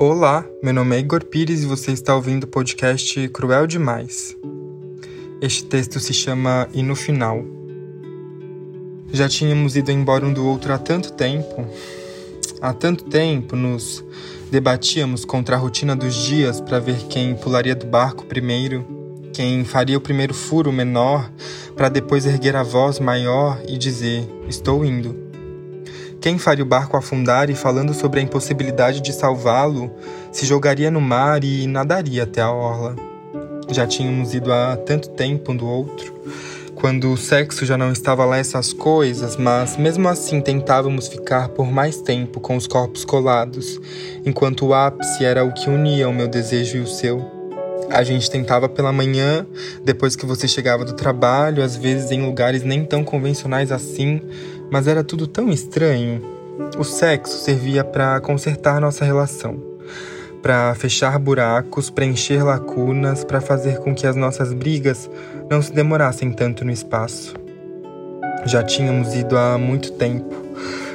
Olá, meu nome é Igor Pires e você está ouvindo o podcast Cruel Demais. Este texto se chama E no Final. Já tínhamos ido embora um do outro há tanto tempo. Há tanto tempo nos debatíamos contra a rotina dos dias para ver quem pularia do barco primeiro, quem faria o primeiro furo menor para depois erguer a voz maior e dizer: Estou indo. Quem faria o barco afundar e, falando sobre a impossibilidade de salvá-lo, se jogaria no mar e nadaria até a orla. Já tínhamos ido há tanto tempo um do outro, quando o sexo já não estava lá essas coisas, mas mesmo assim tentávamos ficar por mais tempo com os corpos colados, enquanto o ápice era o que unia o meu desejo e o seu. A gente tentava pela manhã, depois que você chegava do trabalho, às vezes em lugares nem tão convencionais assim, mas era tudo tão estranho. O sexo servia para consertar nossa relação, para fechar buracos, preencher lacunas, para fazer com que as nossas brigas não se demorassem tanto no espaço. Já tínhamos ido há muito tempo.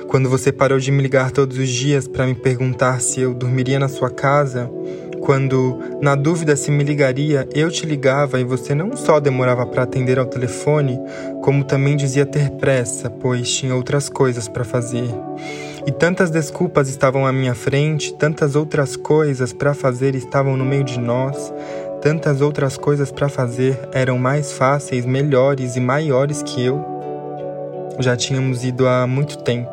Quando você parou de me ligar todos os dias para me perguntar se eu dormiria na sua casa, quando, na dúvida se me ligaria, eu te ligava e você não só demorava para atender ao telefone, como também dizia ter pressa, pois tinha outras coisas para fazer. E tantas desculpas estavam à minha frente, tantas outras coisas para fazer estavam no meio de nós, tantas outras coisas para fazer eram mais fáceis, melhores e maiores que eu. Já tínhamos ido há muito tempo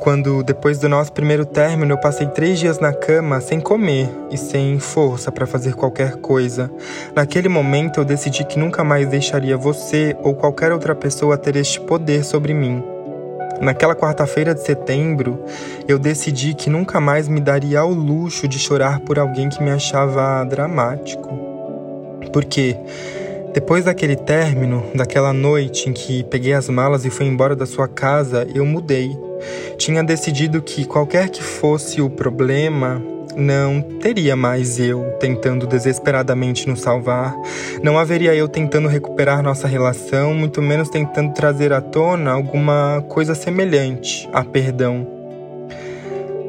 quando, depois do nosso primeiro término, eu passei três dias na cama sem comer e sem força para fazer qualquer coisa. Naquele momento, eu decidi que nunca mais deixaria você ou qualquer outra pessoa ter este poder sobre mim. Naquela quarta-feira de setembro, eu decidi que nunca mais me daria ao luxo de chorar por alguém que me achava dramático. Porque depois daquele término, daquela noite em que peguei as malas e fui embora da sua casa, eu mudei. Tinha decidido que qualquer que fosse o problema, não teria mais eu tentando desesperadamente nos salvar, não haveria eu tentando recuperar nossa relação, muito menos tentando trazer à tona alguma coisa semelhante a perdão.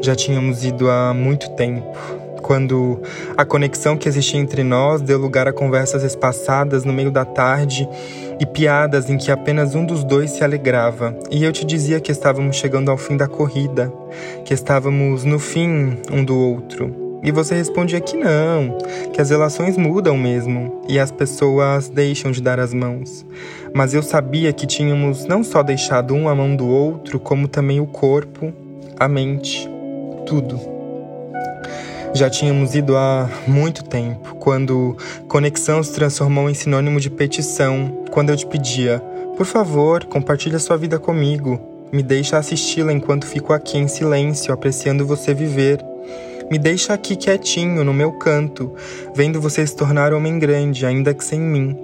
Já tínhamos ido há muito tempo, quando a conexão que existia entre nós deu lugar a conversas espaçadas no meio da tarde e piadas em que apenas um dos dois se alegrava, e eu te dizia que estávamos chegando ao fim da corrida, que estávamos no fim um do outro. E você respondia que não, que as relações mudam mesmo e as pessoas deixam de dar as mãos. Mas eu sabia que tínhamos não só deixado um a mão do outro, como também o corpo, a mente, tudo. Já tínhamos ido há muito tempo, quando conexão se transformou em sinônimo de petição, quando eu te pedia, por favor, compartilhe sua vida comigo, me deixa assisti-la enquanto fico aqui em silêncio, apreciando você viver. Me deixa aqui quietinho, no meu canto, vendo você se tornar homem grande, ainda que sem mim.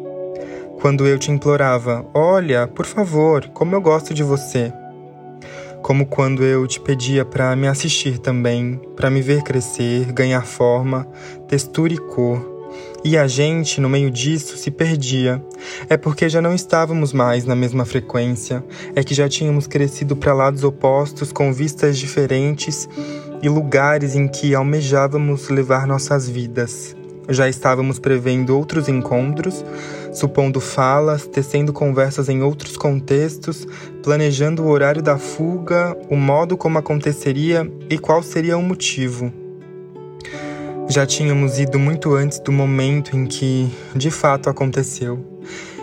Quando eu te implorava, olha, por favor, como eu gosto de você como quando eu te pedia para me assistir também, para me ver crescer, ganhar forma, textura e cor. E a gente, no meio disso, se perdia. É porque já não estávamos mais na mesma frequência, é que já tínhamos crescido para lados opostos com vistas diferentes e lugares em que almejávamos levar nossas vidas. Já estávamos prevendo outros encontros, supondo falas, tecendo conversas em outros contextos, planejando o horário da fuga, o modo como aconteceria e qual seria o motivo. Já tínhamos ido muito antes do momento em que de fato aconteceu.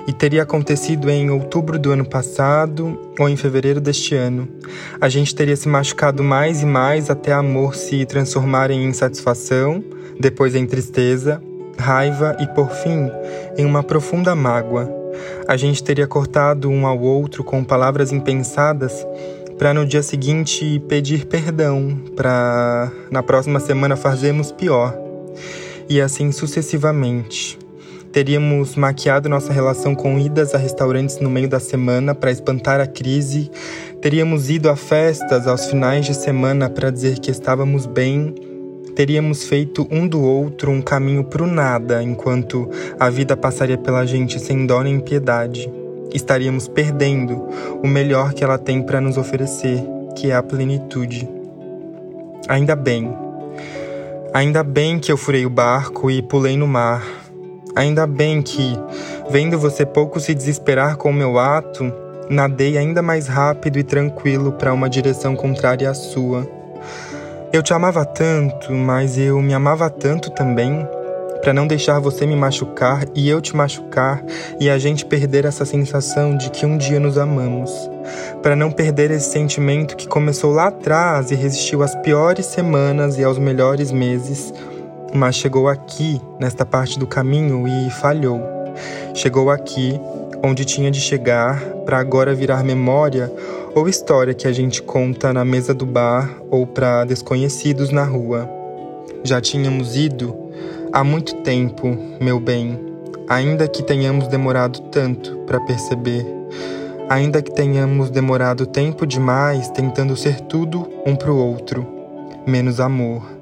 E teria acontecido em outubro do ano passado ou em fevereiro deste ano. A gente teria se machucado mais e mais até amor se transformar em insatisfação, depois em tristeza, raiva e, por fim, em uma profunda mágoa. A gente teria cortado um ao outro com palavras impensadas para no dia seguinte pedir perdão, para na próxima semana fazermos pior. E assim sucessivamente. Teríamos maquiado nossa relação com idas a restaurantes no meio da semana para espantar a crise. Teríamos ido a festas aos finais de semana para dizer que estávamos bem teríamos feito um do outro um caminho pro nada, enquanto a vida passaria pela gente sem dó nem piedade. Estaríamos perdendo o melhor que ela tem para nos oferecer, que é a plenitude. Ainda bem. Ainda bem que eu furei o barco e pulei no mar. Ainda bem que, vendo você pouco se desesperar com o meu ato, nadei ainda mais rápido e tranquilo para uma direção contrária à sua. Eu te amava tanto, mas eu me amava tanto também, para não deixar você me machucar e eu te machucar e a gente perder essa sensação de que um dia nos amamos. Para não perder esse sentimento que começou lá atrás e resistiu às piores semanas e aos melhores meses, mas chegou aqui, nesta parte do caminho e falhou. Chegou aqui onde tinha de chegar para agora virar memória ou história que a gente conta na mesa do bar ou para desconhecidos na rua. Já tínhamos ido há muito tempo, meu bem, ainda que tenhamos demorado tanto para perceber, ainda que tenhamos demorado tempo demais tentando ser tudo um para o outro, menos amor.